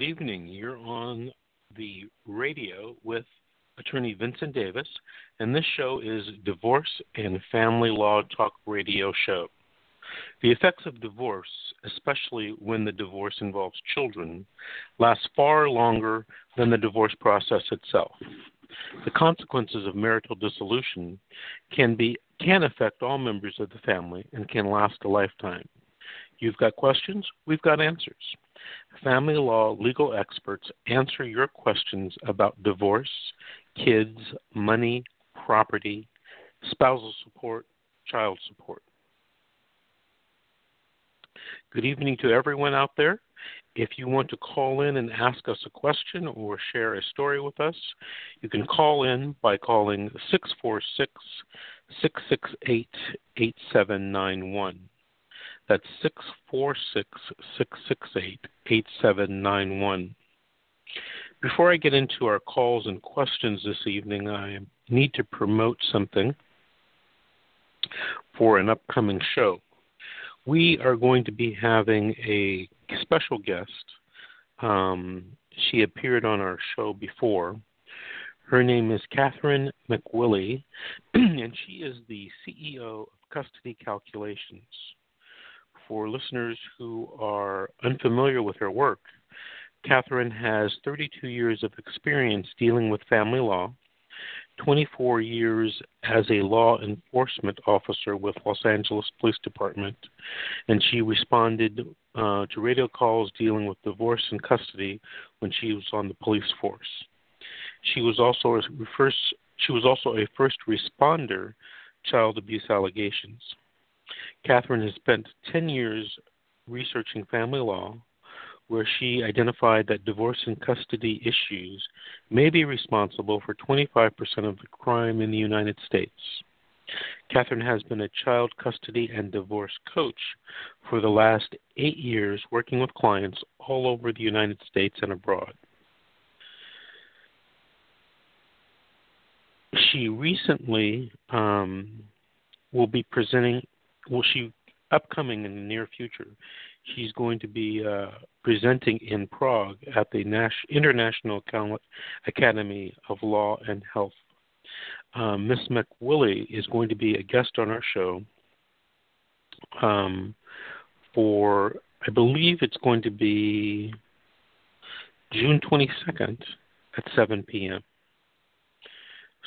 Good evening. You're on the radio with attorney Vincent Davis, and this show is Divorce and Family Law Talk Radio Show. The effects of divorce, especially when the divorce involves children, last far longer than the divorce process itself. The consequences of marital dissolution can be can affect all members of the family and can last a lifetime. You've got questions, we've got answers. Family law legal experts answer your questions about divorce, kids, money, property, spousal support, child support. Good evening to everyone out there. If you want to call in and ask us a question or share a story with us, you can call in by calling 646 668 8791. That's 646 668 8791. Before I get into our calls and questions this evening, I need to promote something for an upcoming show. We are going to be having a special guest. Um, she appeared on our show before. Her name is Catherine McWillie, and she is the CEO of Custody Calculations for listeners who are unfamiliar with her work, Catherine has 32 years of experience dealing with family law, 24 years as a law enforcement officer with Los Angeles Police Department, and she responded uh, to radio calls dealing with divorce and custody when she was on the police force. She was also a first she was also a first responder child abuse allegations. Catherine has spent 10 years researching family law, where she identified that divorce and custody issues may be responsible for 25% of the crime in the United States. Catherine has been a child custody and divorce coach for the last eight years, working with clients all over the United States and abroad. She recently um, will be presenting well, she upcoming in the near future. She's going to be uh, presenting in Prague at the Nash- International Academy of Law and Health. Um, Miss McWillie is going to be a guest on our show um, for, I believe it's going to be June 22nd at 7 p.m.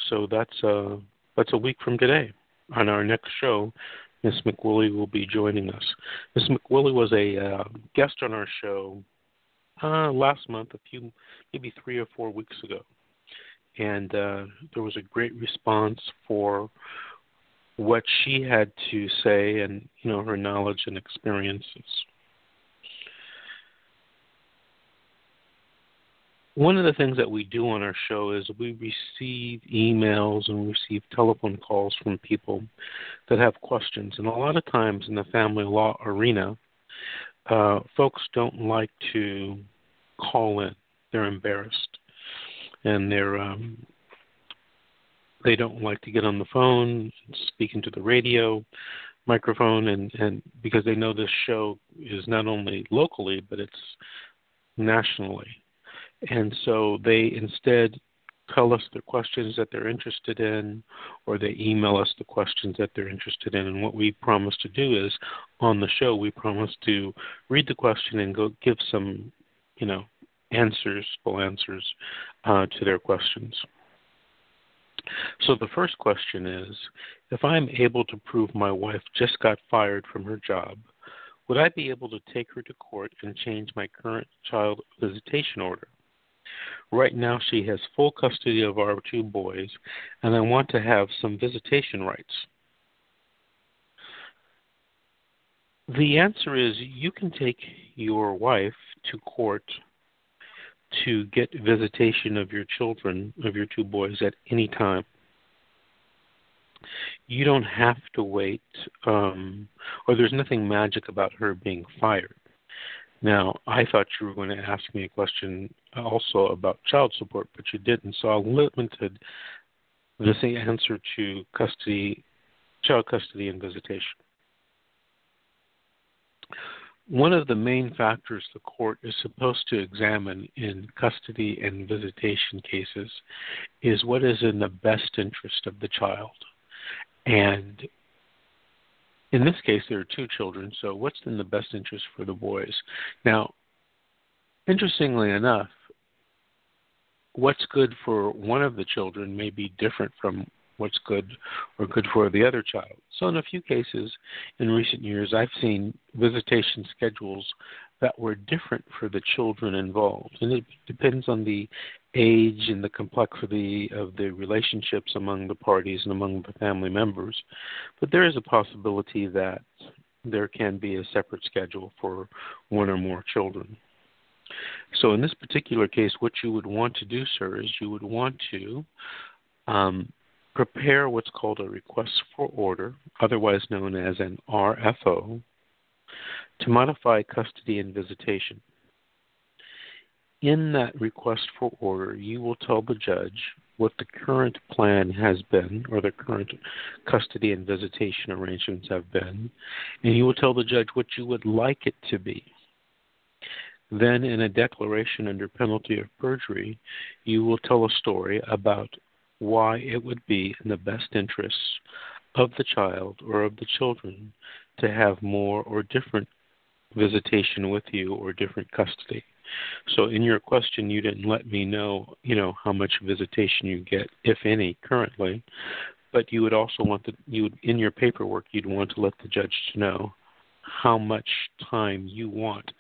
So that's uh, that's a week from today on our next show. Miss McWillie will be joining us. Miss McWillie was a uh, guest on our show uh, last month, a few, maybe three or four weeks ago, and uh, there was a great response for what she had to say and you know her knowledge and experiences. One of the things that we do on our show is we receive emails and we receive telephone calls from people that have questions. And a lot of times in the family law arena, uh, folks don't like to call in. They're embarrassed, and they're um, they don't like to get on the phone, speak into the radio microphone, and and because they know this show is not only locally but it's nationally and so they instead tell us the questions that they're interested in, or they email us the questions that they're interested in. And what we promise to do is, on the show, we promise to read the question and go give some, you know, answers, full answers uh, to their questions. So the first question is if I'm able to prove my wife just got fired from her job, would I be able to take her to court and change my current child visitation order? Right now, she has full custody of our two boys, and I want to have some visitation rights. The answer is you can take your wife to court to get visitation of your children, of your two boys, at any time. You don't have to wait, um, or there's nothing magic about her being fired. Now, I thought you were going to ask me a question also about child support, but you didn't. So I limited this answer to custody, child custody, and visitation. one of the main factors the court is supposed to examine in custody and visitation cases is what is in the best interest of the child. And in this case, there are two children, so what's in the best interest for the boys? Now, interestingly enough, what's good for one of the children may be different from what's good or good for the other child. So, in a few cases in recent years, I've seen visitation schedules that were different for the children involved. And it depends on the age and the complexity of the relationships among the parties and among the family members. But there is a possibility that there can be a separate schedule for one or more children. So, in this particular case, what you would want to do, sir, is you would want to um, prepare what's called a request for order, otherwise known as an RFO, to modify custody and visitation. In that request for order, you will tell the judge what the current plan has been, or the current custody and visitation arrangements have been, and you will tell the judge what you would like it to be. Then, in a declaration under penalty of perjury, you will tell a story about why it would be in the best interests of the child or of the children to have more or different visitation with you or different custody. So in your question you didn't let me know, you know, how much visitation you get if any currently, but you would also want the you would, in your paperwork you'd want to let the judge know how much time you want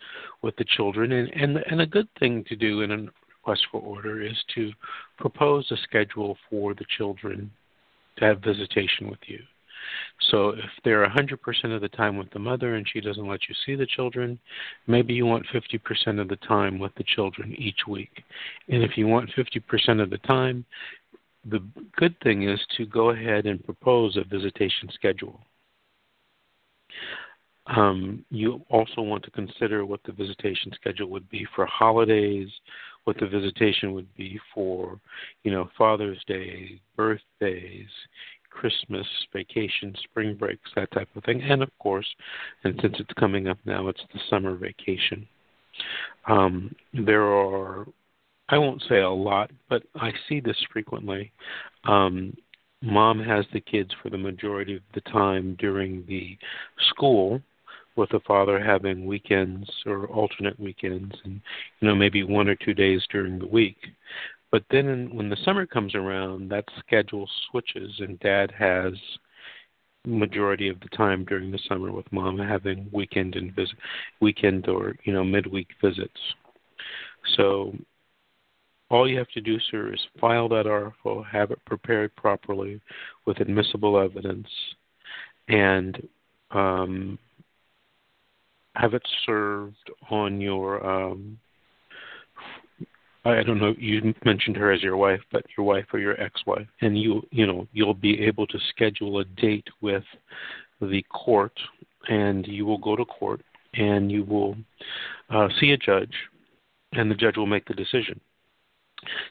with the children and and and a good thing to do in a request for order is to propose a schedule for the children to have visitation with you. So if they're 100% of the time with the mother and she doesn't let you see the children, maybe you want 50% of the time with the children each week. And if you want 50% of the time, the good thing is to go ahead and propose a visitation schedule. Um, you also want to consider what the visitation schedule would be for holidays, what the visitation would be for, you know, Father's Day, birthdays, Christmas, vacation, spring breaks, that type of thing. And of course, and since it's coming up now, it's the summer vacation. Um, there are, I won't say a lot, but I see this frequently. Um, mom has the kids for the majority of the time during the school with the father having weekends or alternate weekends and you know maybe one or two days during the week but then when the summer comes around that schedule switches and dad has majority of the time during the summer with mom having weekend and visit weekend or you know midweek visits. So all you have to do, sir, is file that RFO, have it prepared properly with admissible evidence, and um, have it served on your um I don't know you mentioned her as your wife, but your wife or your ex-wife, and you you know you'll be able to schedule a date with the court, and you will go to court and you will uh, see a judge, and the judge will make the decision.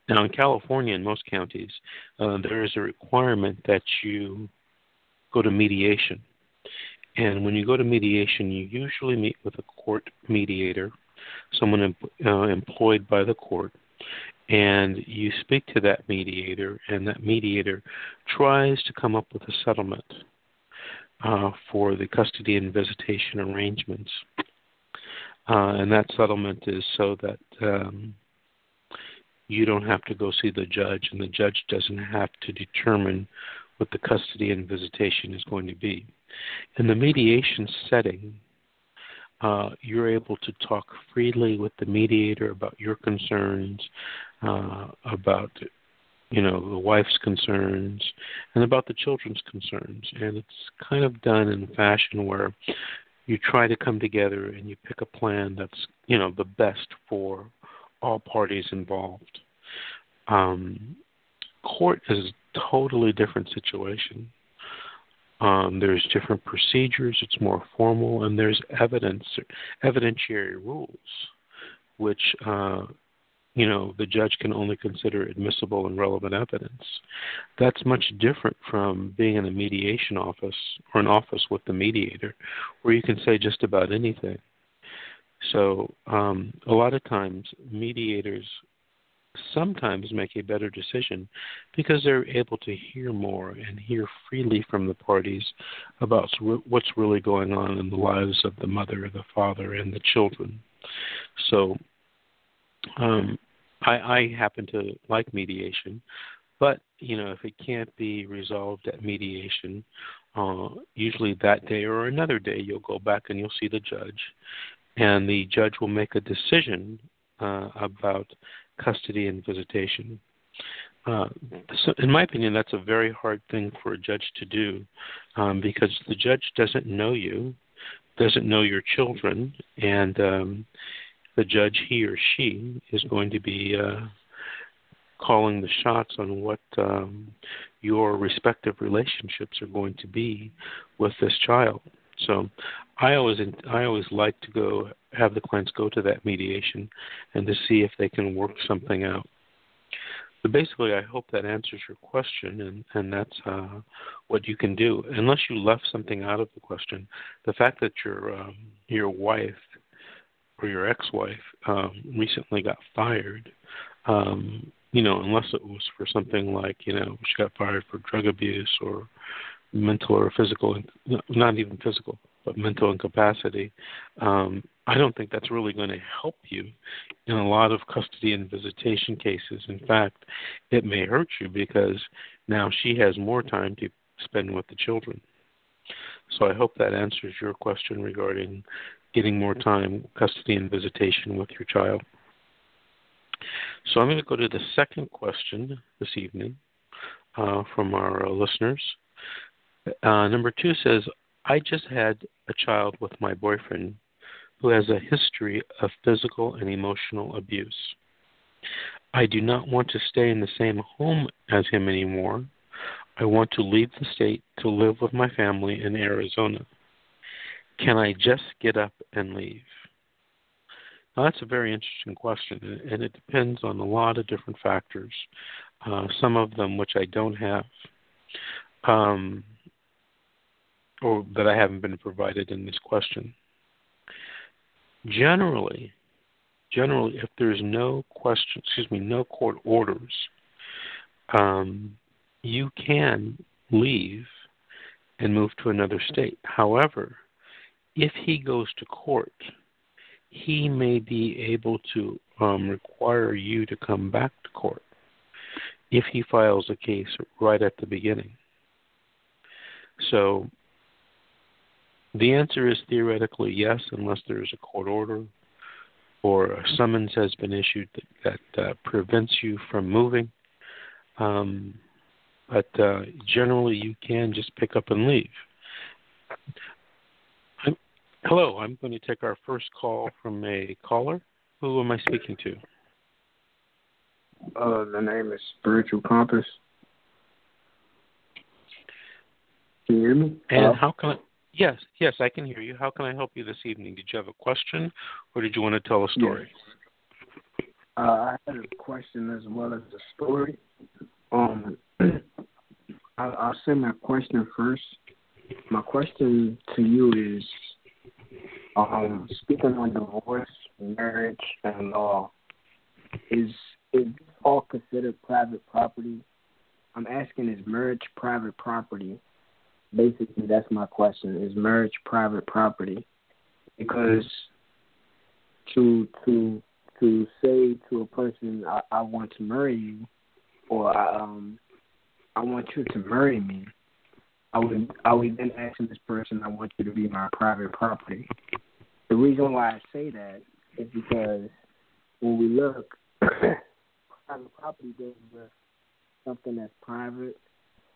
Now, in California, in most counties, uh, there is a requirement that you go to mediation. And when you go to mediation, you usually meet with a court mediator, someone uh, employed by the court, and you speak to that mediator, and that mediator tries to come up with a settlement uh, for the custody and visitation arrangements. Uh, and that settlement is so that um, you don't have to go see the judge, and the judge doesn't have to determine what the custody and visitation is going to be. In the mediation setting, uh, you're able to talk freely with the mediator about your concerns, uh, about you know the wife's concerns, and about the children's concerns. And it's kind of done in a fashion where you try to come together and you pick a plan that's you know the best for all parties involved. Um, court is a totally different situation. Um, there's different procedures. It's more formal, and there's evidence, evidentiary rules, which uh, you know the judge can only consider admissible and relevant evidence. That's much different from being in a mediation office or an office with the mediator, where you can say just about anything. So um, a lot of times mediators sometimes make a better decision because they're able to hear more and hear freely from the parties about what's really going on in the lives of the mother, the father, and the children. So um, I, I happen to like mediation, but you know if it can't be resolved at mediation, uh, usually that day or another day you'll go back and you'll see the judge, and the judge will make a decision uh, about custody and visitation. Uh, so in my opinion, that's a very hard thing for a judge to do um, because the judge doesn't know you, doesn't know your children, and um, the judge, he or she, is going to be uh, calling the shots on what um, your respective relationships are going to be with this child. So I always I always like to go have the clients go to that mediation and to see if they can work something out. But basically, I hope that answers your question, and and that's uh, what you can do. Unless you left something out of the question, the fact that your um, your wife or your ex-wife um, recently got fired, um, you know, unless it was for something like you know she got fired for drug abuse or mental or physical, not even physical, but mental incapacity, um, I don't think that's really going to help you in a lot of custody and visitation cases. In fact, it may hurt you because now she has more time to spend with the children. So I hope that answers your question regarding getting more time, custody, and visitation with your child. So I'm going to go to the second question this evening uh, from our uh, listeners. Uh, number two says, I just had a child with my boyfriend who has a history of physical and emotional abuse. I do not want to stay in the same home as him anymore. I want to leave the state to live with my family in Arizona. Can I just get up and leave? Now, that's a very interesting question, and it depends on a lot of different factors, uh, some of them which I don't have. Um, or that I haven't been provided in this question. Generally, generally, if there's no question, excuse me, no court orders, um, you can leave and move to another state. However, if he goes to court, he may be able to um, require you to come back to court if he files a case right at the beginning. So the answer is theoretically yes, unless there is a court order or a summons has been issued that, that uh, prevents you from moving. Um, but uh, generally, you can just pick up and leave. I'm, hello, I'm going to take our first call from a caller. Who am I speaking to? Uh, the name is Spiritual Compass. Can you hear me? And how can I? Yes, yes, I can hear you. How can I help you this evening? Did you have a question, or did you want to tell a story? Yes. Uh, I had a question as well as a story. Um, I'll, I'll say my question first. My question to you is, um, speaking on divorce, marriage, and law, is is all considered private property? I'm asking, is marriage private property? Basically that's my question is marriage private property because to to to say to a person I, I want to marry you or I um I want you to marry me I would I would then ask this person I want you to be my private property. The reason why I say that is because when we look private property deals with something that's private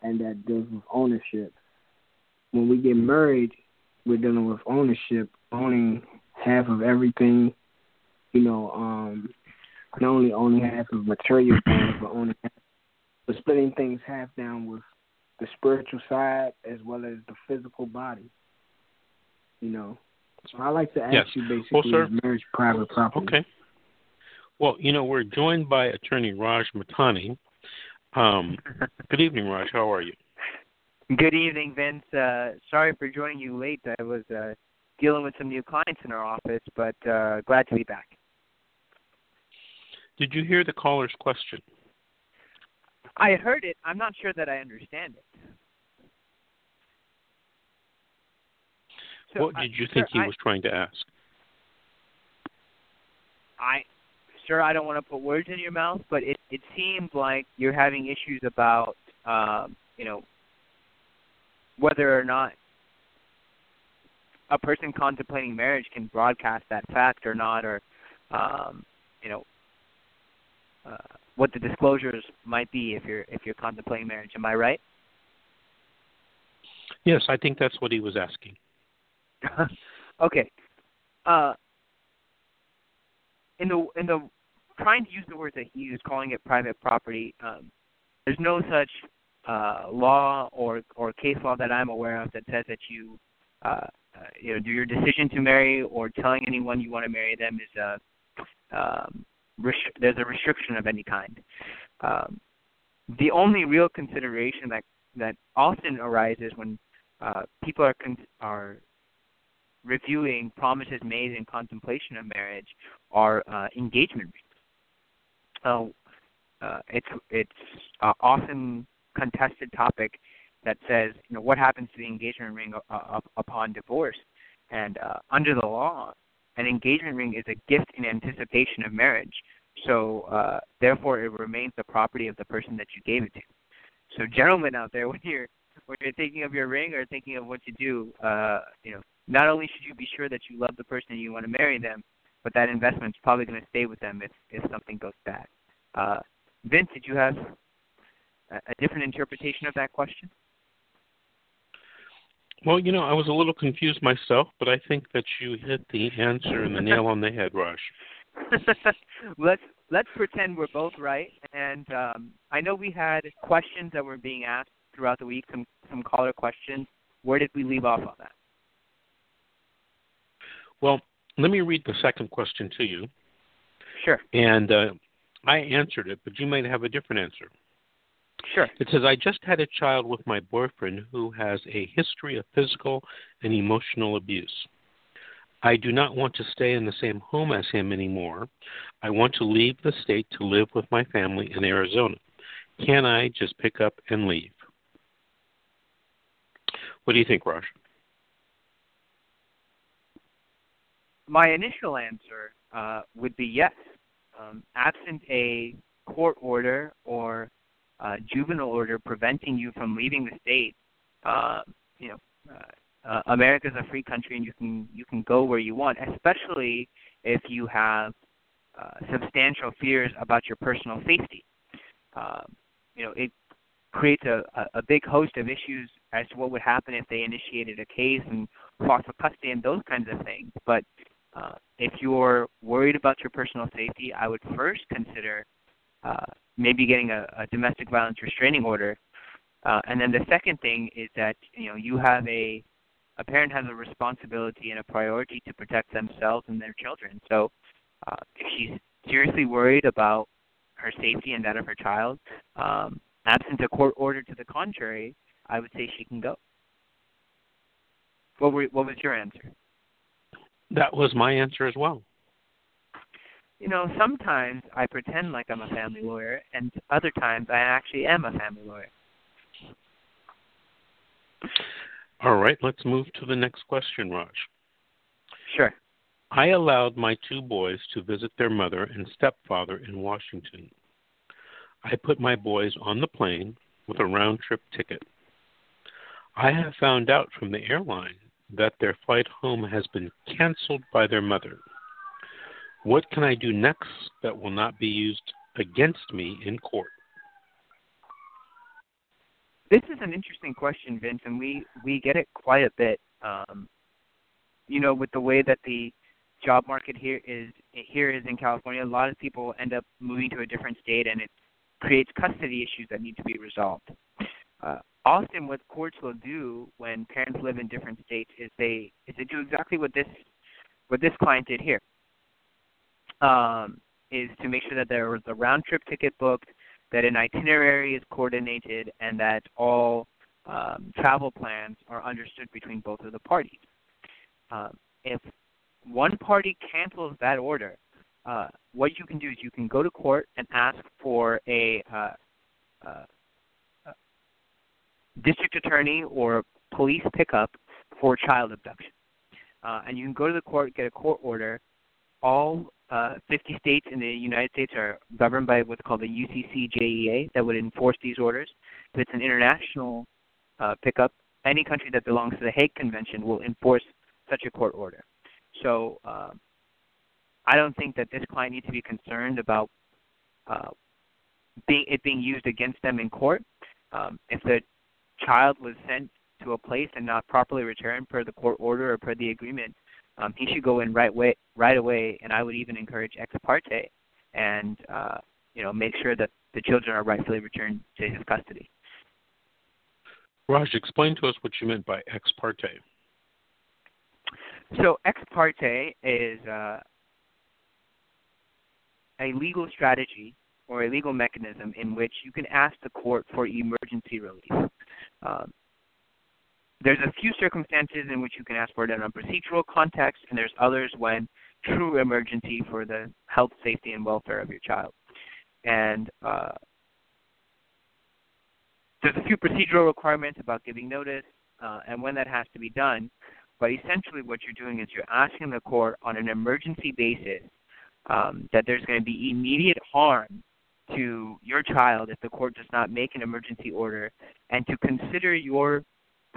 and that deals with ownership when we get married, we're dealing with ownership, owning half of everything. You know, um, not only owning half of material things, but owning, half, but splitting things half down with the spiritual side as well as the physical body. You know, so I like to ask yes. you basically, well, is marriage private property? Okay. Well, you know, we're joined by attorney Raj Matani. Um, good evening, Raj. How are you? Good evening, Vince. Uh, sorry for joining you late. I was uh, dealing with some new clients in our office, but uh, glad to be back. Did you hear the caller's question? I heard it. I'm not sure that I understand it. So what did you think he was trying to ask? I, sir, I don't want to put words in your mouth, but it it seems like you're having issues about, um, you know, whether or not a person contemplating marriage can broadcast that fact or not, or um, you know, uh, what the disclosures might be if you're if you're contemplating marriage. Am I right? Yes, I think that's what he was asking. okay. Uh, in the in the trying to use the words that he used, calling it private property, um, there's no such uh, law or or case law that I'm aware of that says that you uh, uh, you know do your decision to marry or telling anyone you want to marry them is a um, res- there's a restriction of any kind. Um, the only real consideration that that often arises when uh, people are con- are reviewing promises made in contemplation of marriage are uh, engagement rings. So uh, it's it's uh, often contested topic that says you know what happens to the engagement ring uh, upon divorce, and uh, under the law, an engagement ring is a gift in anticipation of marriage. So uh, therefore, it remains the property of the person that you gave it to. So gentlemen out there, when you're when you're thinking of your ring or thinking of what you do, uh, you know, not only should you be sure that you love the person and you want to marry them, but that investment's probably going to stay with them if if something goes bad. Uh, Vince, did you have a, different interpretation of that question? Well, you know, I was a little confused myself, but I think that you hit the answer and the nail on the head, Raj. let's let's pretend we're both right. And um, I know we had questions that were being asked throughout the week, some some caller questions. Where did we leave off on that? Well, let me read the second question to you. Sure. And uh, I answered it, but you might have a different answer. Sure. It says, I just had a child with my boyfriend who has a history of physical and emotional abuse. I do not want to stay in the same home as him anymore. I want to leave the state to live with my family in Arizona. Can I just pick up and leave? What do you think, Raj? My initial answer uh, would be yes. Um, absent a court order or uh, juvenile order preventing you from leaving the state, uh, you know, uh, uh, America is a free country and you can you can go where you want, especially if you have uh, substantial fears about your personal safety. Uh, you know, it creates a, a, a big host of issues as to what would happen if they initiated a case and fought for custody and those kinds of things. But uh, if you're worried about your personal safety, I would first consider uh, maybe getting a, a domestic violence restraining order. Uh, and then the second thing is that you know you have a a parent has a responsibility and a priority to protect themselves and their children. So uh, if she's seriously worried about her safety and that of her child, um, absent a court order to the contrary, I would say she can go. What were what was your answer? That was my answer as well. You know, sometimes I pretend like I'm a family lawyer, and other times I actually am a family lawyer. All right, let's move to the next question, Raj. Sure. I allowed my two boys to visit their mother and stepfather in Washington. I put my boys on the plane with a round trip ticket. I have found out from the airline that their flight home has been canceled by their mother. What can I do next that will not be used against me in court? This is an interesting question, Vince, and we, we get it quite a bit. Um, you know, with the way that the job market here is here is in California, a lot of people end up moving to a different state, and it creates custody issues that need to be resolved. Uh, often what courts will do when parents live in different states is they is they do exactly what this what this client did here. Um, is to make sure that there was a round trip ticket booked, that an itinerary is coordinated, and that all um, travel plans are understood between both of the parties. Um, if one party cancels that order, uh, what you can do is you can go to court and ask for a uh, uh, uh district attorney or police pickup for child abduction. Uh, and you can go to the court, get a court order. All uh, 50 states in the United States are governed by what's called the UCCJEA that would enforce these orders. If it's an international uh, pickup, any country that belongs to the Hague Convention will enforce such a court order. So uh, I don't think that this client needs to be concerned about uh, being, it being used against them in court. Um, if the child was sent to a place and not properly returned per the court order or per the agreement, um, he should go in right way right away. And I would even encourage ex parte and uh, you know make sure that the children are rightfully returned to his custody. Raj, explain to us what you meant by ex parte. So ex parte is uh, a legal strategy or a legal mechanism in which you can ask the court for emergency relief. Um, there's a few circumstances in which you can ask for it in a procedural context, and there's others when true emergency for the health, safety, and welfare of your child. And uh, there's a few procedural requirements about giving notice uh, and when that has to be done. But essentially, what you're doing is you're asking the court on an emergency basis um, that there's going to be immediate harm to your child if the court does not make an emergency order, and to consider your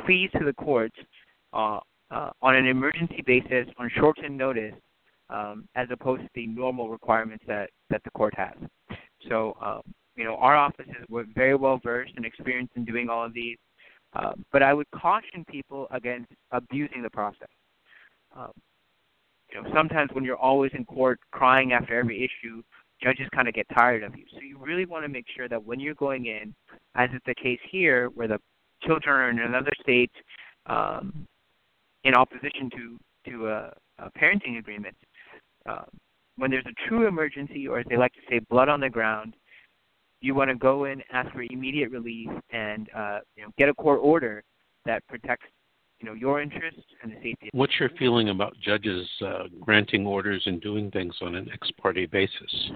pleas to the courts uh, uh, on an emergency basis on short-term notice, um, as opposed to the normal requirements that that the court has. So, um, you know, our offices were very well versed and experienced in doing all of these. Uh, but I would caution people against abusing the process. Um, you know, sometimes when you're always in court crying after every issue, judges kind of get tired of you. So you really want to make sure that when you're going in, as is the case here, where the children are in another state um, in opposition to to a, a parenting agreement, uh, when there's a true emergency, or as they like to say, blood on the ground, you want to go in, ask for immediate relief, and uh, you know, get a court order that protects you know your interests and the safety. What's your feeling about judges uh, granting orders and doing things on an ex parte basis?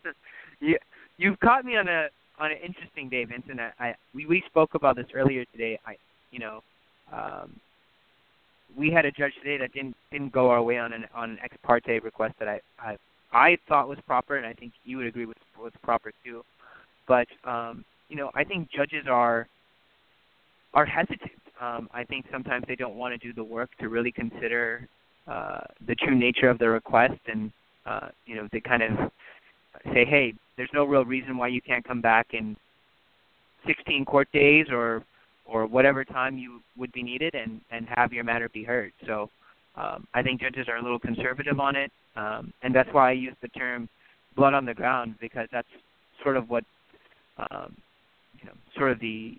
you, you've caught me on a on an interesting day, Vincent. I, I we we spoke about this earlier today. I you know. Um, we had a judge today that didn't didn't go our way on an on an ex parte request that I I I thought was proper, and I think you would agree with was proper too. But um, you know, I think judges are are hesitant. Um, I think sometimes they don't want to do the work to really consider uh, the true nature of the request, and uh, you know, they kind of say, "Hey, there's no real reason why you can't come back in 16 court days or or whatever time you would be needed and and have your matter be heard." So. Um, I think judges are a little conservative on it, um, and that's why I use the term "blood on the ground" because that's sort of what um, you know, sort of the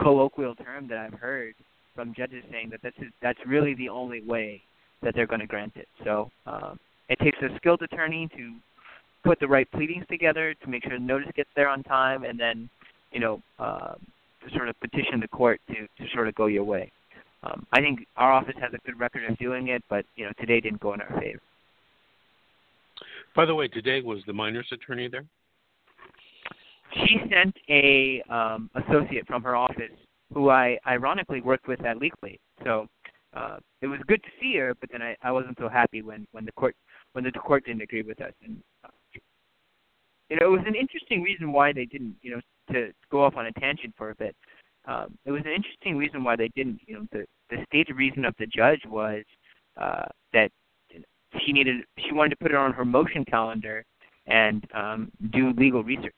colloquial term that I've heard from judges saying that this is that's really the only way that they're going to grant it. So um, it takes a skilled attorney to put the right pleadings together to make sure the notice gets there on time, and then you know uh, to sort of petition the court to to sort of go your way. Um, I think our office has a good record of doing it, but you know today didn't go in our favor. By the way, today was the minor's attorney there she sent a um, associate from her office who I ironically worked with at Legally. So uh, it was good to see her, but then I, I wasn't so happy when when the court when the court didn't agree with us. And uh, you know, it was an interesting reason why they didn't. You know, to go off on a tangent for a bit. Um, it was an interesting reason why they didn't. You know, the the stated reason of the judge was uh, that she needed she wanted to put it on her motion calendar and um, do legal research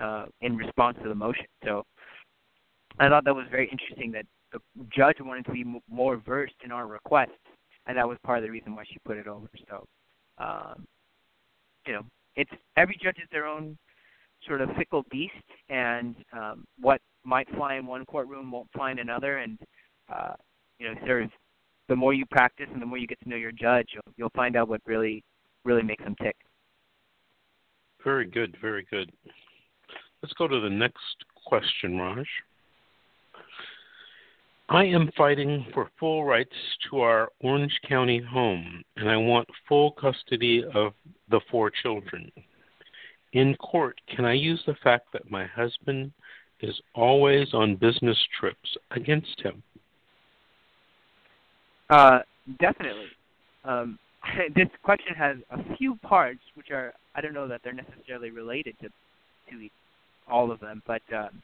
uh, in response to the motion. So I thought that was very interesting that the judge wanted to be m- more versed in our requests, and that was part of the reason why she put it over. So, um, you know, it's every judge is their own sort of fickle beast, and um, what might fly in one courtroom won't fly in another, and uh, you know, sort of the more you practice and the more you get to know your judge, you'll, you'll find out what really really makes them tick. Very good, very good. Let's go to the next question, Raj. I am fighting for full rights to our Orange County home, and I want full custody of the four children. In court, can I use the fact that my husband is always on business trips against him? Uh, definitely. Um, this question has a few parts, which are I don't know that they're necessarily related to to all of them, but um,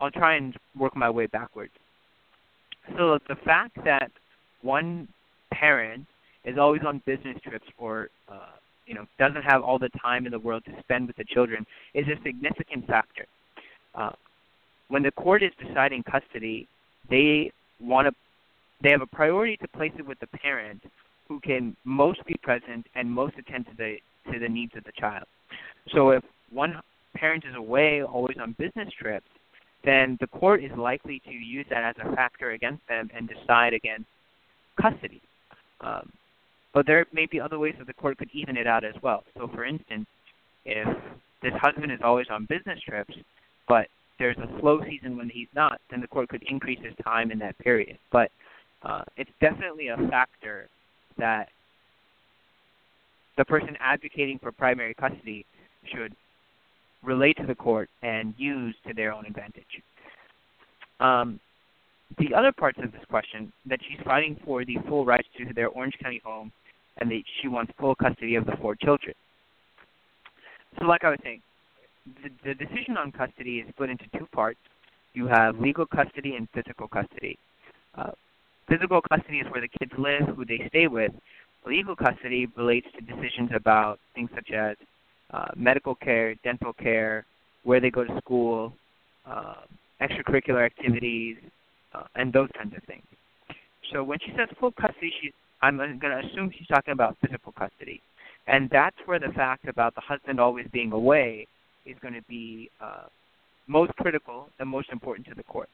I'll try and work my way backwards. So the fact that one parent is always on business trips or uh, you know doesn't have all the time in the world to spend with the children is a significant factor. Uh, when the court is deciding custody, they want to they have a priority to place it with the parent who can most be present and most attend to the to the needs of the child. So if one parent is away, always on business trips, then the court is likely to use that as a factor against them and decide against custody. Um, but there may be other ways that the court could even it out as well. So, for instance, if this husband is always on business trips, but there's a slow season when he's not, then the court could increase his time in that period. But uh, it's definitely a factor that the person advocating for primary custody should relate to the court and use to their own advantage. Um, the other parts of this question that she's fighting for the full rights to their Orange County home and that she wants full custody of the four children. So, like I was saying, the, the decision on custody is split into two parts. You have legal custody and physical custody. Uh, physical custody is where the kids live, who they stay with. Legal custody relates to decisions about things such as uh, medical care, dental care, where they go to school, uh, extracurricular activities, uh, and those kinds of things. So when she says full custody, she's, I'm going to assume she's talking about physical custody. And that's where the fact about the husband always being away is going to be uh, most critical and most important to the court.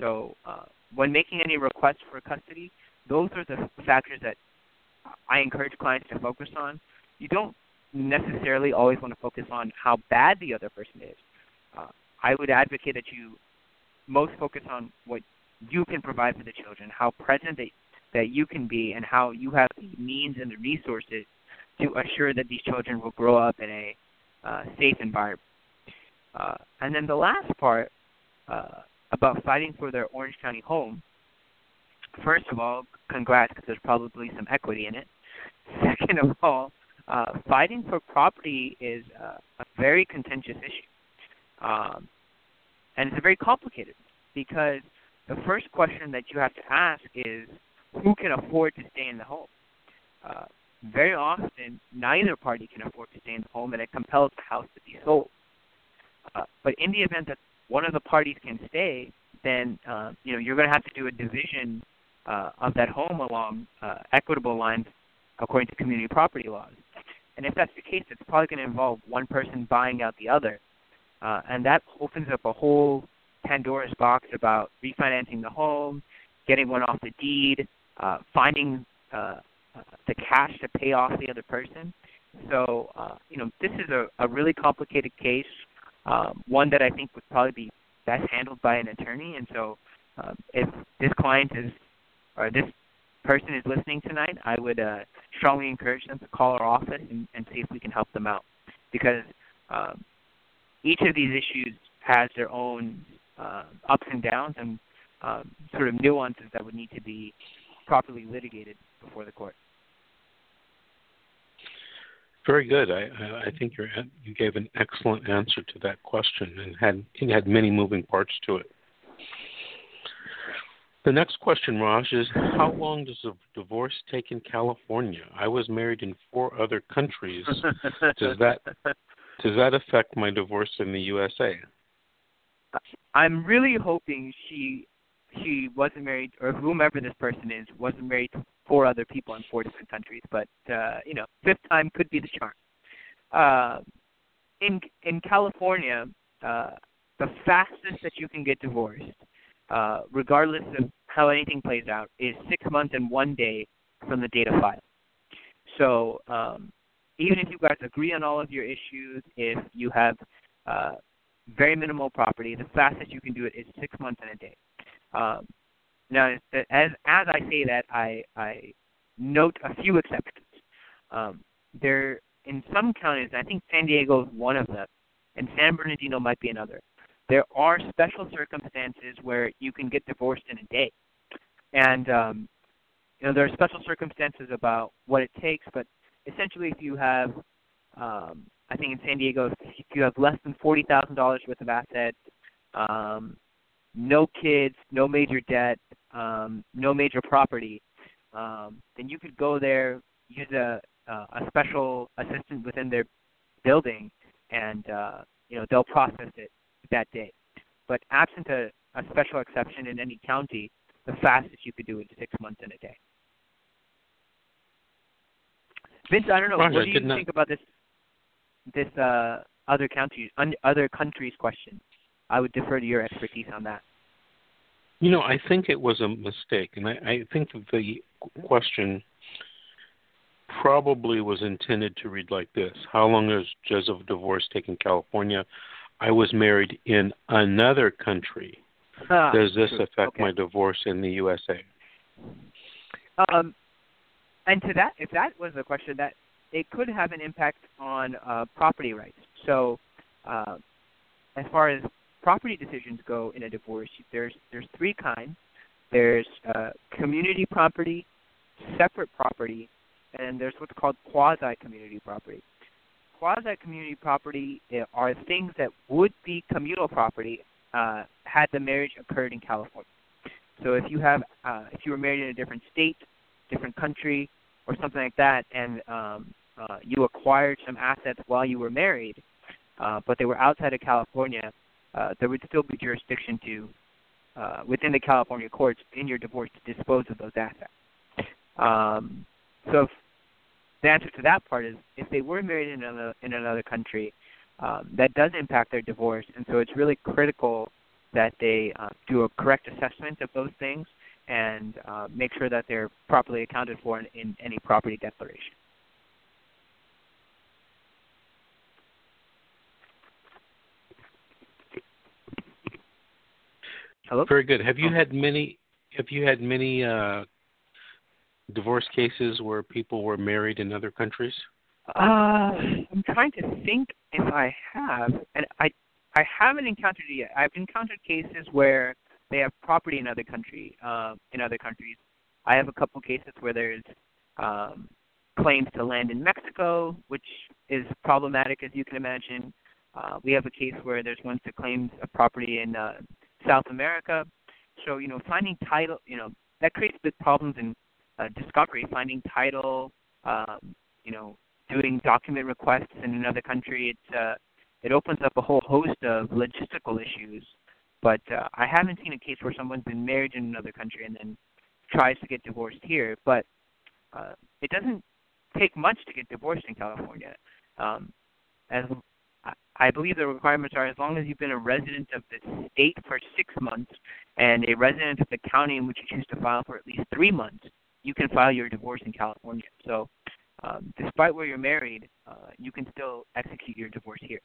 So uh, when making any requests for custody, those are the factors that I encourage clients to focus on. You don't necessarily always want to focus on how bad the other person is. Uh, I would advocate that you most focus on what you can provide for the children, how present that, that you can be, and how you have the means and the resources to assure that these children will grow up in a uh, safe environment. Uh, and then the last part uh, about fighting for their Orange County home. First of all, congrats because there's probably some equity in it. Second of all, uh, fighting for property is uh, a very contentious issue, um, and it's a very complicated because the first question that you have to ask is who can afford to stay in the home. Uh, very often, neither party can afford to stay in the home, and it compels the house to be sold. Uh, but in the event that one of the parties can stay, then uh, you know you're going to have to do a division uh, of that home along uh, equitable lines according to community property laws. And if that's the case, it's probably going to involve one person buying out the other, uh, and that opens up a whole Pandora's box about refinancing the home, getting one off the deed, uh, finding uh, the cash to pay off the other person. So, uh, you know, this is a, a really complicated case, um, one that I think would probably be best handled by an attorney. And so, um, if this client is or this person is listening tonight, I would uh, strongly encourage them to call our office and, and see if we can help them out, because um, each of these issues has their own uh, ups and downs and um, sort of nuances that would need to be properly litigated before the court. Very good. I, I think you gave an excellent answer to that question and had it had many moving parts to it. The next question, Raj, is how long does a divorce take in California? I was married in four other countries. does that does that affect my divorce in the USA? I'm really hoping she she wasn't married, or whomever this person is, wasn't married to four other people in four different countries. But uh, you know, fifth time could be the charm. Uh, in in California, uh, the fastest that you can get divorced, uh, regardless of how anything plays out, is six months and one day from the date of file. So um, even if you guys agree on all of your issues, if you have uh, very minimal property, the fastest you can do it is six months and a day. Um, now, as as I say that, I I note a few exceptions. Um, there in some counties, I think San Diego is one of them, and San Bernardino might be another. There are special circumstances where you can get divorced in a day, and um, you know there are special circumstances about what it takes. But essentially, if you have, um, I think in San Diego, if you have less than forty thousand dollars worth of assets, um, no kids, no major debt, um, no major property, um, then you could go there, use a uh, a special assistant within their building, and uh, you know they'll process it that day. But absent a, a special exception in any county, the fastest you could do it is six months in a day. Vince, I don't know. Roger, what do you think about this this uh, other countries un, other countries question? I would defer to your expertise on that. You know, I think it was a mistake, and I, I think the question probably was intended to read like this: How long does Joseph divorce take in California? I was married in another country. Ah, does this true. affect okay. my divorce in the USA? Um, and to that, if that was the question, that it could have an impact on uh, property rights. So, uh, as far as property decisions go in a divorce, there's there's three kinds. There's uh, community property, separate property, and there's what's called quasi-community property. Quasi-community property eh, are things that would be communal property uh, had the marriage occurred in California. So if you have uh, if you were married in a different state, different country, or something like that, and um, uh, you acquired some assets while you were married, uh, but they were outside of California, uh, there would still be jurisdiction to, uh, within the California courts, in your divorce to dispose of those assets. Um, so if, the answer to that part is if they were married in another in another country, um, that does impact their divorce, and so it's really critical that they uh, do a correct assessment of those things and uh, make sure that they're properly accounted for in, in any property declaration. Hello. Very good. Have you had many? Have you had many uh, divorce cases where people were married in other countries? Uh, I'm trying to think if I have, and I I haven't encountered it yet. I've encountered cases where they have property in other country uh, in other countries. I have a couple cases where there's um, claims to land in Mexico, which is problematic as you can imagine. Uh, we have a case where there's ones that claims a property in uh, South America. So you know, finding title, you know, that creates big problems in uh, discovery, finding title, um, you know, doing document requests in another country. It's uh, it opens up a whole host of logistical issues. But uh, I haven't seen a case where someone's been married in another country and then tries to get divorced here. But uh, it doesn't take much to get divorced in California. Um, as I believe the requirements are as long as you've been a resident of the state for six months and a resident of the county in which you choose to file for at least three months, you can file your divorce in California. So, um, despite where you're married, uh, you can still execute your divorce here.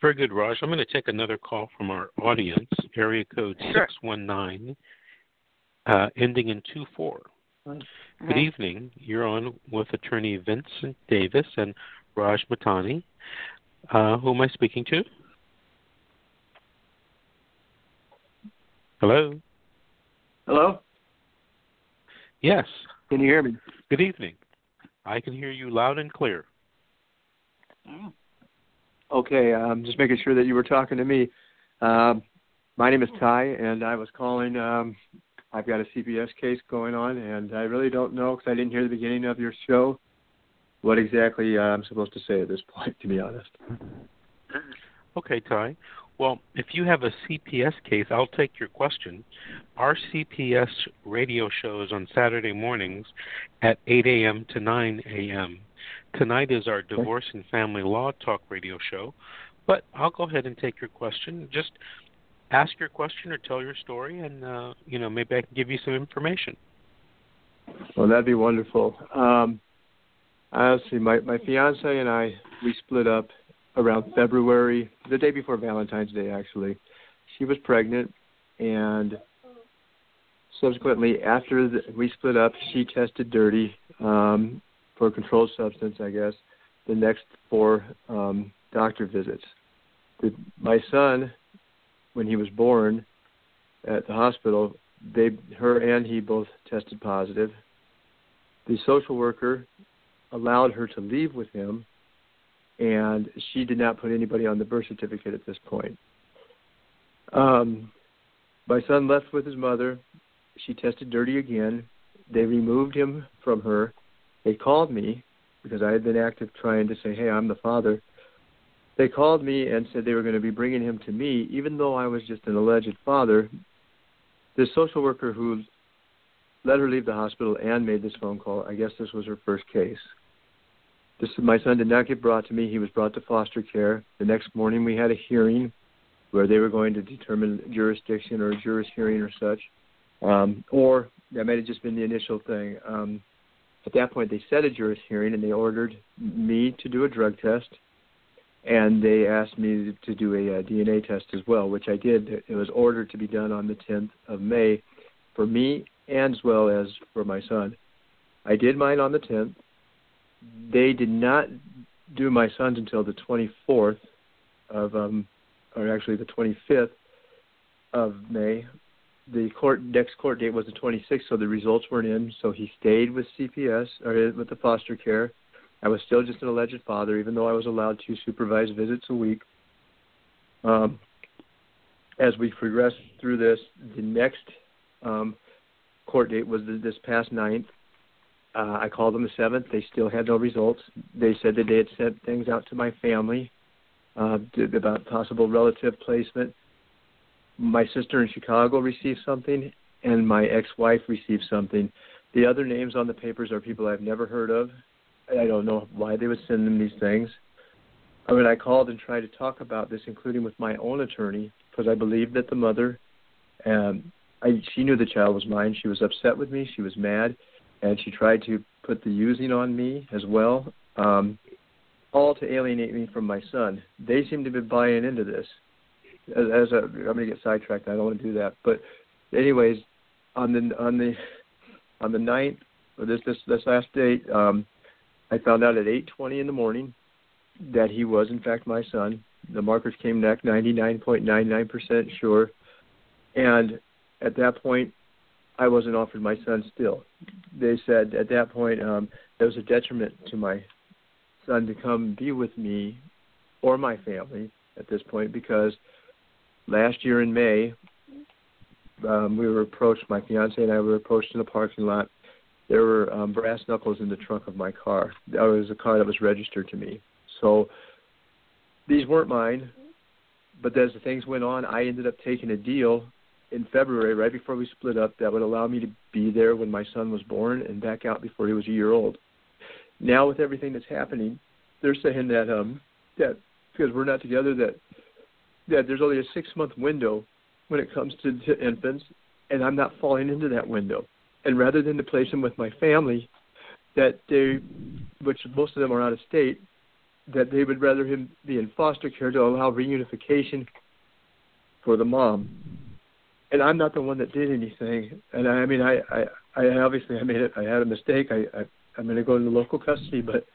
Very good, Raj. I'm going to take another call from our audience, area code sure. 619, uh, ending in 24. Good evening. You're on with attorney Vincent Davis and Raj Matani. Uh, who am I speaking to? Hello? Hello? Yes. Can you hear me? Good evening. I can hear you loud and clear. Okay, I'm just making sure that you were talking to me. Um, my name is Ty, and I was calling. Um, I've got a CPS case going on, and I really don't know because I didn't hear the beginning of your show what exactly uh, I'm supposed to say at this point, to be honest. Okay, Ty. Well, if you have a CPS case, I'll take your question. Our CPS radio shows on Saturday mornings at 8 a.m. to 9 a.m. Tonight is our divorce and family law talk radio show, but I'll go ahead and take your question. Just ask your question or tell your story, and uh, you know maybe I can give you some information. Well, that'd be wonderful. Um, honestly, my my fiance and I we split up around February, the day before Valentine's Day. Actually, she was pregnant, and subsequently, after the, we split up, she tested dirty um, for a controlled substance, I guess. The next four um, doctor visits. The, my son, when he was born at the hospital, they, her and he both tested positive. The social worker allowed her to leave with him, and she did not put anybody on the birth certificate at this point. Um, my son left with his mother. She tested dirty again. They removed him from her. They called me because I had been active trying to say, hey, I'm the father. They called me and said they were going to be bringing him to me, even though I was just an alleged father. The social worker who let her leave the hospital and made this phone call, I guess this was her first case. This, my son did not get brought to me. He was brought to foster care. The next morning we had a hearing where they were going to determine jurisdiction or a juris hearing or such. Um, or that might have just been the initial thing. Um, at that point, they set a juris hearing and they ordered me to do a drug test, and they asked me to do a, a DNA test as well, which I did. It was ordered to be done on the 10th of May for me and as well as for my son. I did mine on the 10th. They did not do my son's until the 24th of um, or actually the 25th of May. The court next court date was the 26th, so the results weren't in. So he stayed with CPS or with the foster care. I was still just an alleged father, even though I was allowed to supervise visits a week. Um, as we progressed through this, the next um, court date was this past ninth. Uh, I called them the seventh. They still had no results. They said that they had sent things out to my family uh, about possible relative placement. My sister in Chicago received something, and my ex-wife received something. The other names on the papers are people I've never heard of. I don't know why they would send them these things. I mean, I called and tried to talk about this, including with my own attorney, because I believe that the mother, um, I, she knew the child was mine. She was upset with me. She was mad, and she tried to put the using on me as well. Um, all to alienate me from my son. They seem to be buying into this. As, as a, I'm going to get sidetracked. I don't want to do that. But, anyways, on the on the on the ninth, or this this this last date, um, I found out at 8:20 in the morning that he was in fact my son. The markers came back 99.99% sure, and at that point, I wasn't offered my son still. They said at that point um, there was a detriment to my son to come be with me or my family at this point because last year in May, um, we were approached, my fiance and I were approached in a parking lot. There were um, brass knuckles in the trunk of my car. That was a car that was registered to me. So these weren't mine, but as the things went on, I ended up taking a deal in February, right before we split up, that would allow me to be there when my son was born and back out before he was a year old. Now with everything that's happening, they're saying that um that because we're not together that that there's only a six month window when it comes to, to infants, and I'm not falling into that window. And rather than to place him with my family, that they, which most of them are out of state, that they would rather him be in foster care to allow reunification for the mom. And I'm not the one that did anything. And I, I mean, I, I, I obviously I made it. I had a mistake. I, I I'm going to go into local custody, but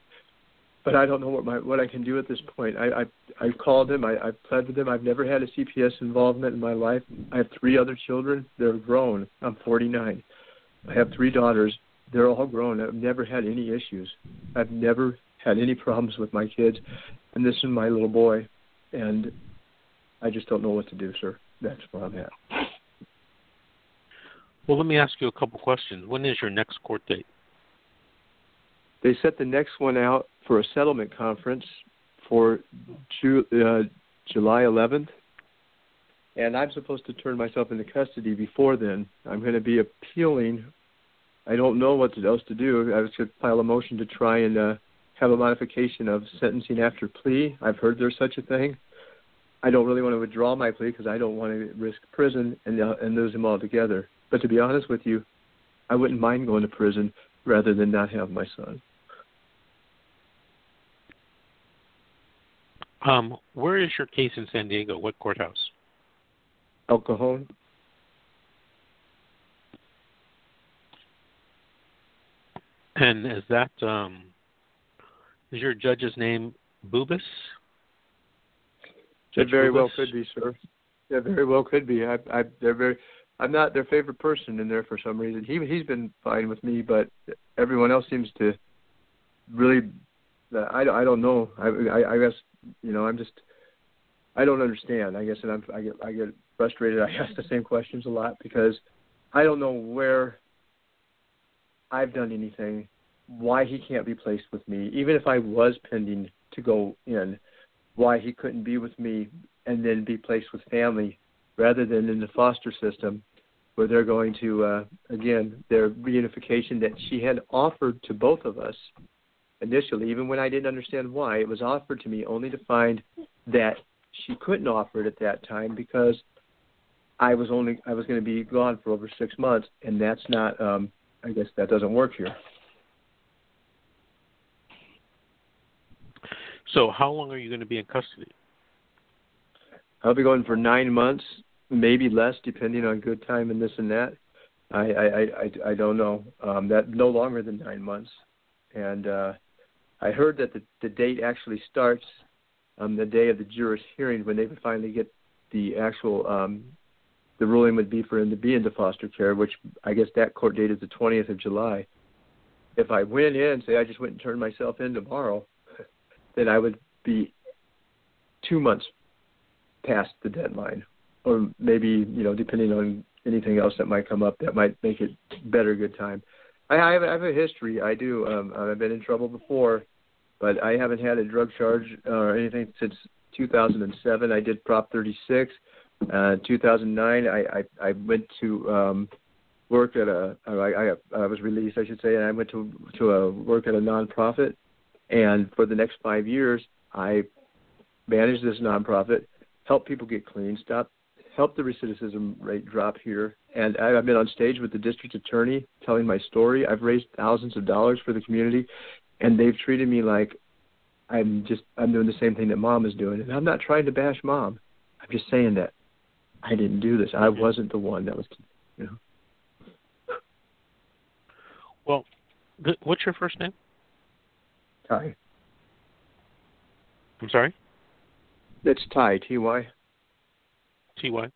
but I don't know what my what I can do at this point. I I I've called him. I I've pled with him. I've never had a CPS involvement in my life. I have three other children. They're grown. I'm 49. I have three daughters. They're all grown. I've never had any issues. I've never had any problems with my kids, and this is my little boy, and I just don't know what to do, sir. That's where I'm at. Well, let me ask you a couple questions. When is your next court date? They set the next one out for a settlement conference for Ju- uh, July 11th, and I'm supposed to turn myself into custody before then. I'm going to be appealing. I don't know what else to do. I was going to file a motion to try and uh, have a modification of sentencing after plea. I've heard there's such a thing. I don't really want to withdraw my plea because I don't want to risk prison and uh, and lose him altogether. But to be honest with you, I wouldn't mind going to prison rather than not have my son. Um, where is your case in San Diego? What courthouse? El Cajon. And is that um, is your judge's name Bubis? It very Bubis? well could be, sir. It very well could be. I, I, they're very I'm not their favorite person in there for some reason. He he's been fine with me, but everyone else seems to really. I, I don't know. I, I I guess you know I'm just. I don't understand. I guess, and I'm I get I get frustrated. I ask the same questions a lot because I don't know where I've done anything, why he can't be placed with me, even if I was pending to go in, why he couldn't be with me and then be placed with family rather than in the foster system where they're going to uh, again their reunification that she had offered to both of us initially even when I didn't understand why it was offered to me only to find that she couldn't offer it at that time because I was only I was going to be gone for over 6 months and that's not um I guess that doesn't work here. So, how long are you going to be in custody? I'll be going for nine months, maybe less, depending on good time and this and that. I I I, I don't know. Um, that no longer than nine months, and uh, I heard that the the date actually starts on the day of the juror's hearing when they would finally get the actual um, the ruling would be for him to be into foster care, which I guess that court date is the 20th of July. If I went in, say I just went and turned myself in tomorrow, then I would be two months past the deadline, or maybe you know depending on anything else that might come up that might make it better good time. I, have, I have a history. I do. Um, I've been in trouble before, but I haven't had a drug charge or anything since 2007. I did Prop 36 uh, 2009, I, I, I went to um, work at a. I, I, I was released, I should say, and I went to to a work at a nonprofit. And for the next five years, I managed this nonprofit, helped people get clean, stop, helped the recidivism rate drop here. And I've been on stage with the district attorney telling my story. I've raised thousands of dollars for the community, and they've treated me like I'm just I'm doing the same thing that mom is doing. And I'm not trying to bash mom. I'm just saying that I didn't do this. I wasn't the one that was, you know. Well, what's your first name? Ty. I'm sorry. It's Ty. T Y. T Y.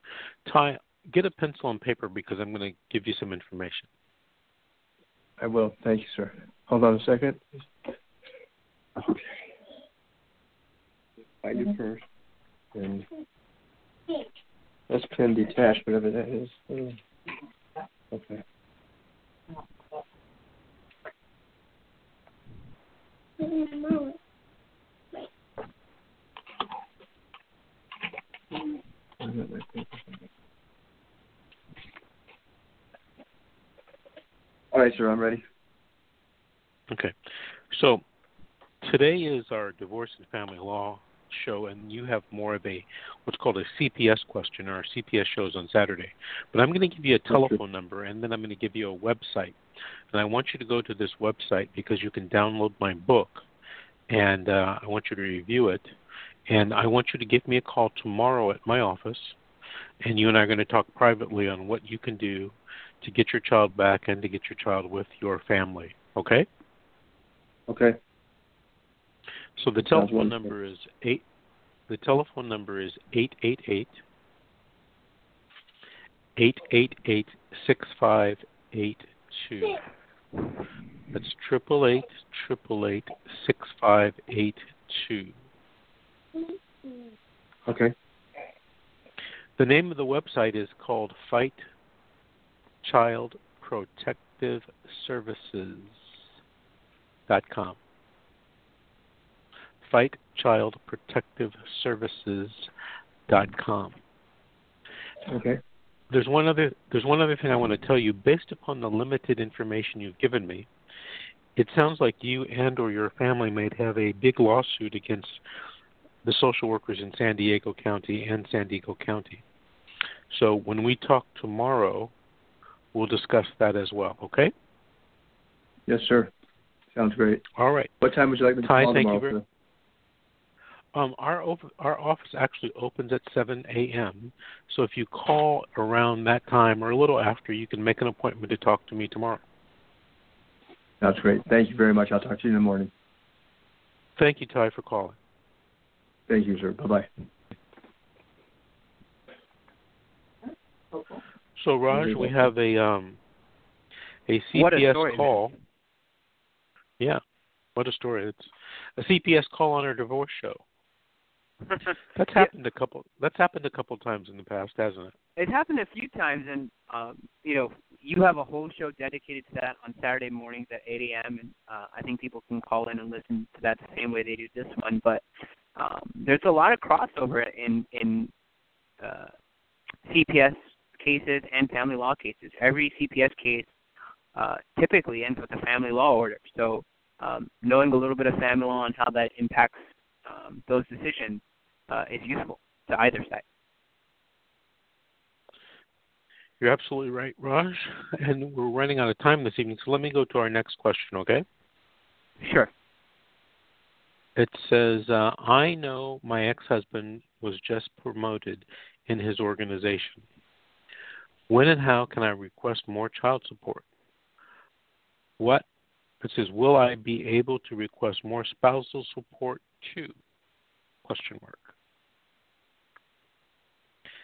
Ty, get a pencil and paper because I'm going to give you some information. I will. Thank you, sir. Hold on a second. Okay. Find it first. And that's pin detached, whatever that is. Oh. Okay. All right, sir, I'm ready. Okay. So today is our divorce and family law show, and you have more of a what's called a CPS question. Our CPS shows on Saturday, but I'm going to give you a telephone number, and then I'm going to give you a website, and I want you to go to this website because you can download my book, and uh, I want you to review it, and I want you to give me a call tomorrow at my office, and you and I are going to talk privately on what you can do to get your child back and to get your child with your family. Okay? Okay. So the telephone number is eight. The telephone number is eight eight eight eight eight eight six five eight two. That's triple eight triple eight six five eight two. Okay. The name of the website is called Fight Child Protective Services dot com Fight Child Protective Services dot com. Okay. There's one other there's one other thing I want to tell you based upon the limited information you've given me. It sounds like you and or your family might have a big lawsuit against the social workers in San Diego County and San Diego County. So when we talk tomorrow, we'll discuss that as well, okay? Yes, sir. Sounds great. All right. What time would you like me to Ty, call thank tomorrow? You very, um, our op- our office actually opens at 7 a.m. So if you call around that time or a little after, you can make an appointment to talk to me tomorrow. That's great. Thank you very much. I'll talk to you in the morning. Thank you, Ty, for calling. Thank you, sir. Bye bye. So, Raj, we have a um, a CPS a story, call. Yeah, what a story! It's a CPS call on our divorce show. That's happened a couple. That's happened a couple times in the past, hasn't it? It's happened a few times, and um, you know, you have a whole show dedicated to that on Saturday mornings at 8 a.m. And uh, I think people can call in and listen to that the same way they do this one. But um, there's a lot of crossover in in uh, CPS cases and family law cases. Every CPS case uh, typically ends with a family law order. So um, knowing a little bit of family law and how that impacts um, those decisions uh, is useful to either side. You're absolutely right, Raj. And we're running out of time this evening, so let me go to our next question, okay? Sure. It says, uh, I know my ex husband was just promoted in his organization. When and how can I request more child support? What? It says, will I be able to request more spousal support too? Question mark.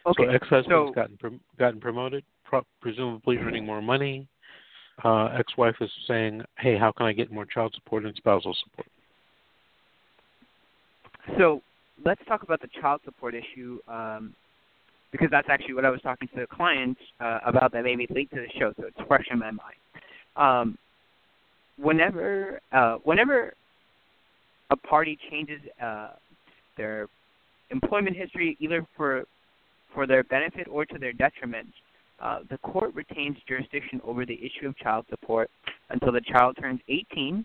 Okay. So ex-husband's so- gotten prom- gotten promoted, pro- presumably earning more money. Uh, ex-wife is saying, "Hey, how can I get more child support and spousal support?" So let's talk about the child support issue um, because that's actually what I was talking to the client uh, about that made me to the show, so it's fresh in my mind. Um, whenever, uh, whenever a party changes uh, their employment history, either for for their benefit or to their detriment, uh, the court retains jurisdiction over the issue of child support until the child turns 18,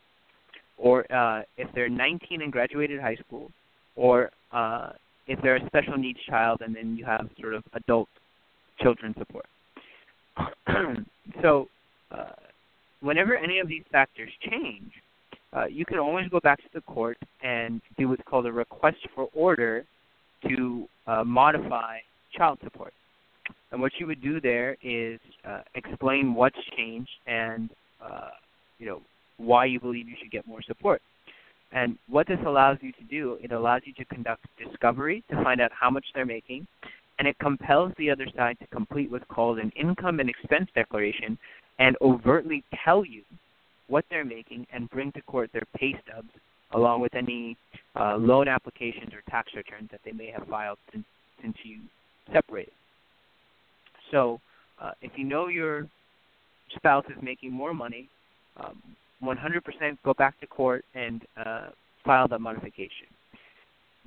or uh, if they're 19 and graduated high school, or uh, if they're a special needs child and then you have sort of adult children support. so, uh, whenever any of these factors change, uh, you can always go back to the court and do what's called a request for order to uh, modify child support. And what you would do there is uh, explain what's changed and uh, you know why you believe you should get more support. And what this allows you to do, it allows you to conduct discovery to find out how much they're making, and it compels the other side to complete what's called an income and expense declaration and overtly tell you what they're making and bring to court their pay stubs along with any uh, loan applications or tax returns that they may have filed since, since you separated. So uh, if you know your spouse is making more money, um, 100% go back to court and uh, file that modification.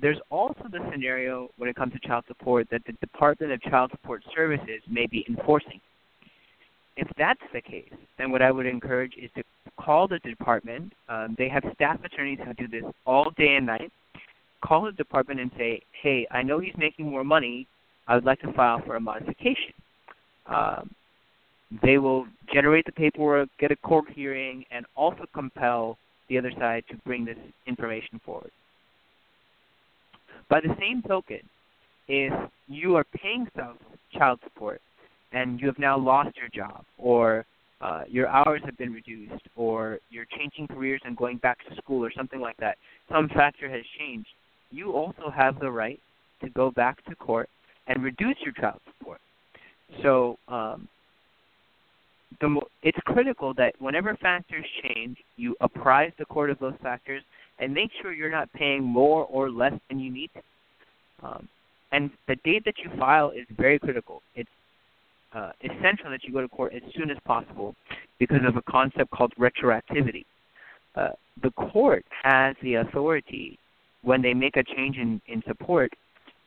There's also the scenario when it comes to child support that the Department of Child Support Services may be enforcing. If that's the case, then what I would encourage is to call the department. Um, they have staff attorneys who do this all day and night. Call the department and say, "Hey, I know he's making more money. I would like to file for a modification." Um, they will generate the paperwork, get a court hearing, and also compel the other side to bring this information forward. By the same token, if you are paying some child support and you have now lost your job, or uh, your hours have been reduced, or you're changing careers and going back to school, or something like that, some factor has changed, you also have the right to go back to court and reduce your child support. So um, the mo- it's critical that whenever factors change, you apprise the court of those factors and make sure you're not paying more or less than you need to. Um, and the date that you file is very critical. It's uh, essential that you go to court as soon as possible because of a concept called retroactivity. Uh, the court has the authority when they make a change in, in support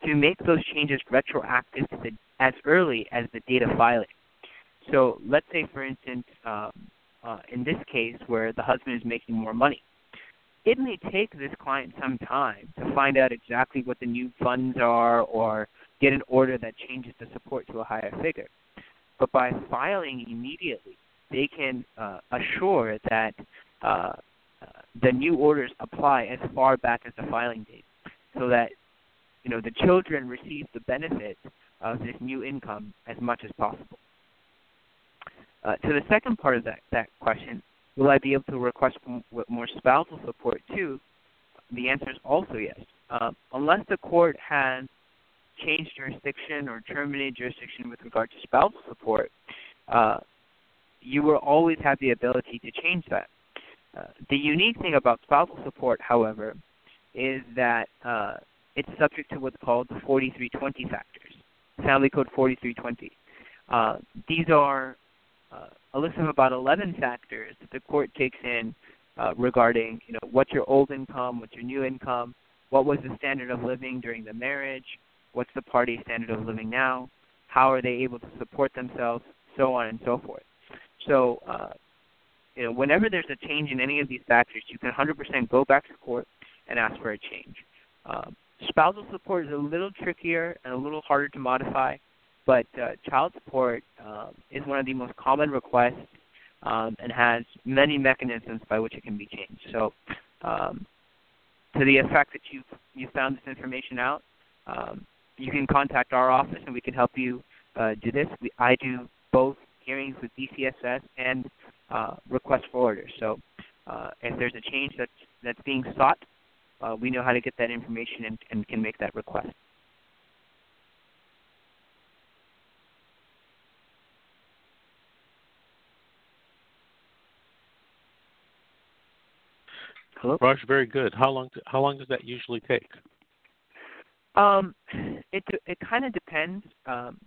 to make those changes retroactive to the, as early as the date of filing. So let's say, for instance, um, uh, in this case where the husband is making more money, it may take this client some time to find out exactly what the new funds are or get an order that changes the support to a higher figure. But by filing immediately, they can uh, assure that uh, the new orders apply as far back as the filing date, so that you know the children receive the benefit of this new income as much as possible. Uh, to the second part of that, that question, will I be able to request more spousal support too? The answer is also yes. Uh, unless the court has changed jurisdiction or terminate jurisdiction with regard to spousal support, uh, you will always have the ability to change that. Uh, the unique thing about spousal support, however, is that uh, it's subject to what's called the 4320 factors, Family Code 4320. Uh, these are uh, a list of about 11 factors that the court takes in uh, regarding, you know, what's your old income, what's your new income, what was the standard of living during the marriage, what's the party standard of living now, how are they able to support themselves, so on and so forth. So, uh, you know, whenever there's a change in any of these factors, you can 100% go back to court and ask for a change. Um, spousal support is a little trickier and a little harder to modify, but uh, child support um, is one of the most common requests um, and has many mechanisms by which it can be changed. So, um, to the effect that you you found this information out, um, you can contact our office and we can help you uh, do this. We, I do both hearings with DCSS and uh, request for orders. So, uh, if there's a change that's that's being sought, uh, we know how to get that information and, and can make that request. Hello? Raj, very good. How long how long does that usually take? Um, it it kind of depends. Um,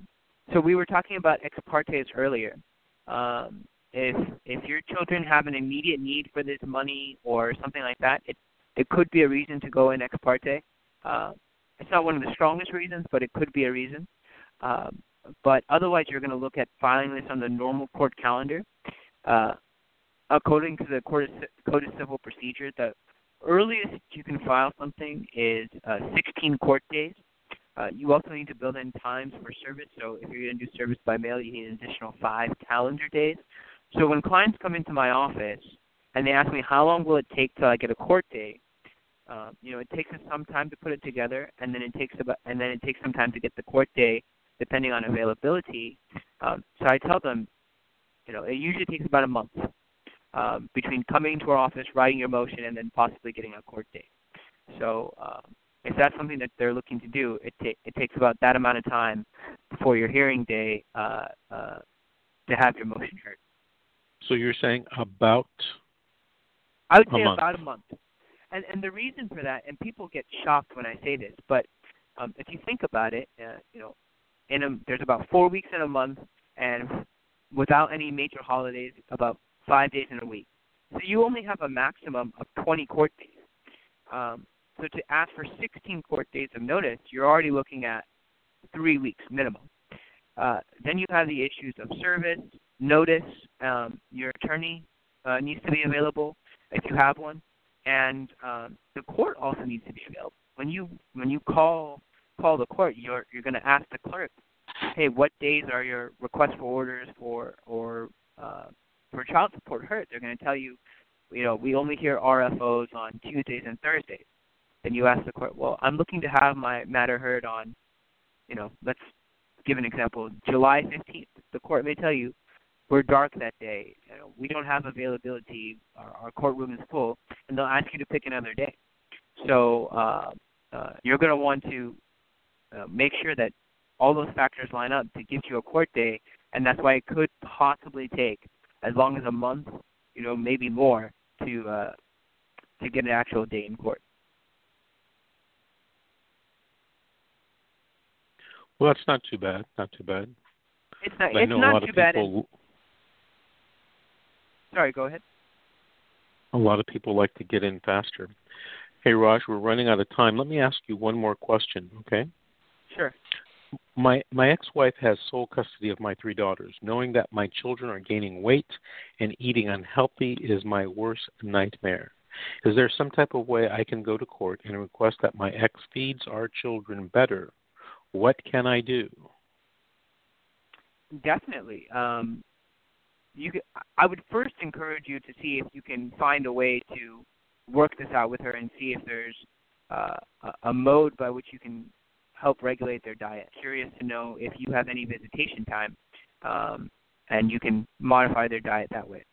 so we were talking about ex partes earlier. Um, if if your children have an immediate need for this money or something like that, it it could be a reason to go in ex parte. Uh, it's not one of the strongest reasons, but it could be a reason. Um, but otherwise, you're going to look at filing this on the normal court calendar. Uh, according to the court of, Code of Civil Procedure, the earliest you can file something is uh, 16 court days. Uh, you also need to build in times for service. So if you're going to do service by mail, you need an additional five calendar days. So when clients come into my office and they ask me how long will it take till I get a court date, uh, you know, it takes us some time to put it together, and then it takes about, and then it takes some time to get the court date, depending on availability. Um, so I tell them, you know, it usually takes about a month um, between coming to our office, writing your motion, and then possibly getting a court date. So um, if that's something that they're looking to do, it, ta- it takes about that amount of time before your hearing day uh, uh, to have your motion heard. So you're saying about I would say month. about a month. And and the reason for that, and people get shocked when I say this, but um, if you think about it, uh, you know, in a, there's about four weeks in a month, and without any major holidays, about five days in a week. So you only have a maximum of 20 court days. Um, so to ask for 16 court days of notice, you're already looking at three weeks minimum. Uh, then you have the issues of service, notice. Um, your attorney uh, needs to be available if you have one, and um, the court also needs to be available. When you when you call call the court, you're you're going to ask the clerk, hey, what days are your requests for orders for or uh, for child support heard? They're going to tell you, you know, we only hear RFOs on Tuesdays and Thursdays. Then you ask the court, well, I'm looking to have my matter heard on, you know, let's give an example, July 15th. The court may tell you, we're dark that day. You know, we don't have availability. Our, our courtroom is full, and they'll ask you to pick another day. So uh, uh, you're going to want to uh, make sure that all those factors line up to give you a court day, and that's why it could possibly take as long as a month, you know, maybe more to uh, to get an actual day in court. Well, that's not too bad. Not too bad. It's not. It's not too bad. And, sorry, go ahead. A lot of people like to get in faster. Hey, Raj, we're running out of time. Let me ask you one more question, okay? Sure. My my ex-wife has sole custody of my three daughters. Knowing that my children are gaining weight and eating unhealthy is my worst nightmare. Is there some type of way I can go to court and request that my ex feeds our children better? What can I do? Definitely. Um, you I would first encourage you to see if you can find a way to work this out with her and see if there's uh, a, a mode by which you can help regulate their diet. Curious to know if you have any visitation time, um, and you can modify their diet that way.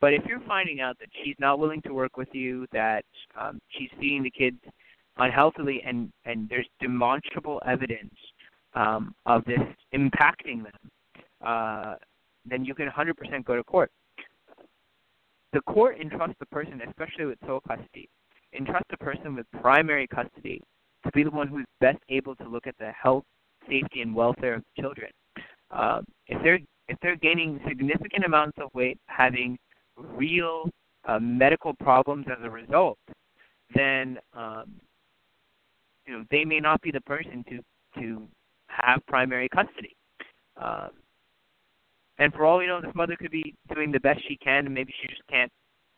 But if you're finding out that she's not willing to work with you, that um, she's feeding the kids unhealthily, and and there's demonstrable evidence um, of this impacting them, uh, then you can 100% go to court. The court entrusts the person, especially with sole custody, entrusts the person with primary custody to be the one who's best able to look at the health, safety, and welfare of children. Um, if they're if they're gaining significant amounts of weight, having real uh, medical problems as a result, then um, you know they may not be the person to to have primary custody. Um, and for all we know, this mother could be doing the best she can, and maybe she just can't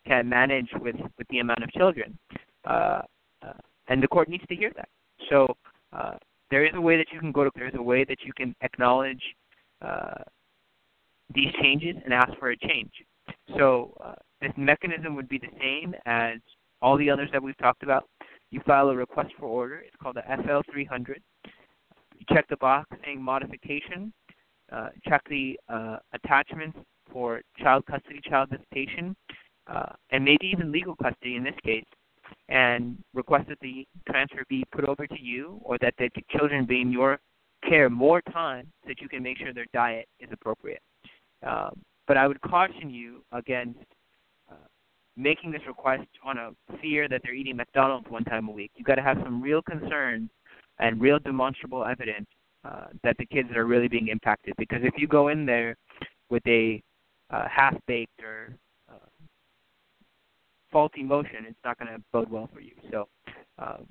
can't manage with with the amount of children. Uh, uh, and the court needs to hear that. So uh, there is a way that you can go to. There's a way that you can acknowledge uh, these changes and ask for a change. So uh, this mechanism would be the same as all the others that we've talked about. You file a request for order. It's called a FL 300. You check the box saying modification. Uh, check the uh, attachments for child custody, child visitation, uh, and maybe even legal custody in this case, and request that the transfer be put over to you or that the children be in your care more time so that you can make sure their diet is appropriate. Um, but I would caution you against making this request on a fear that they're eating McDonald's one time a week. You've got to have some real concern and real demonstrable evidence uh, that the kids are really being impacted. Because if you go in there with a uh, half-baked or uh, faulty motion, it's not going to bode well for you. So, um,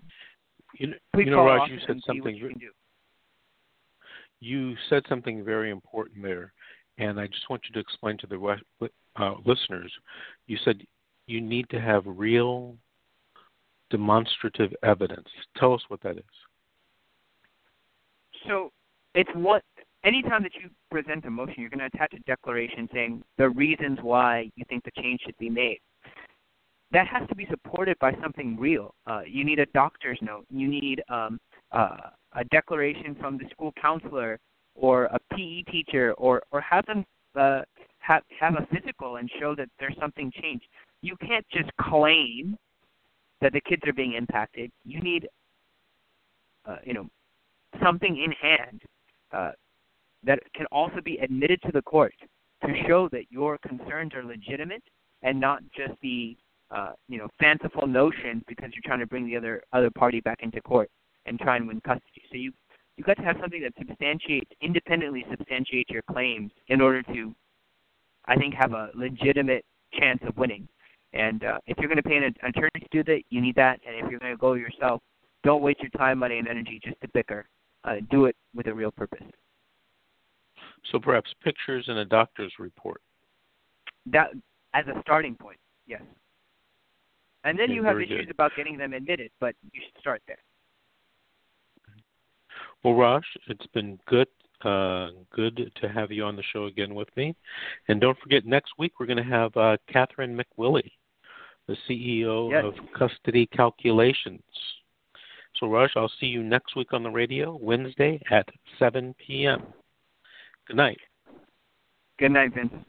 you know, you know Raj, you said something. You, you said something very important there, and I just want you to explain to the uh, listeners. You said you need to have real demonstrative evidence. Tell us what that is. So it's what anytime that you present a motion, you're going to attach a declaration saying the reasons why you think the change should be made. That has to be supported by something real. Uh, you need a doctor's note. You need um, uh, a declaration from the school counselor or a PE teacher, or or have them uh, have have a physical and show that there's something changed. You can't just claim that the kids are being impacted. You need, uh, you know, something in hand uh, that can also be admitted to the court to show that your concerns are legitimate and not just the uh, you know fanciful notions because you're trying to bring the other other party back into court and try and win custody. So you you got to have something that substantiates independently substantiates your claims in order to, I think, have a legitimate chance of winning. And uh, if you're going to pay an attorney to do that, you need that. And if you're going to go yourself, don't waste your time, money, and energy just to bicker uh, do it with a real purpose. So perhaps pictures and a doctor's report. That as a starting point, yes. And then you have issues good. about getting them admitted, but you should start there. Well, Raj, it's been good, uh, good to have you on the show again with me. And don't forget, next week we're going to have uh, Catherine McWillie, the CEO yes. of Custody Calculations. So, Raj, I'll see you next week on the radio, Wednesday at 7 p.m. Good night. Good night, Vince.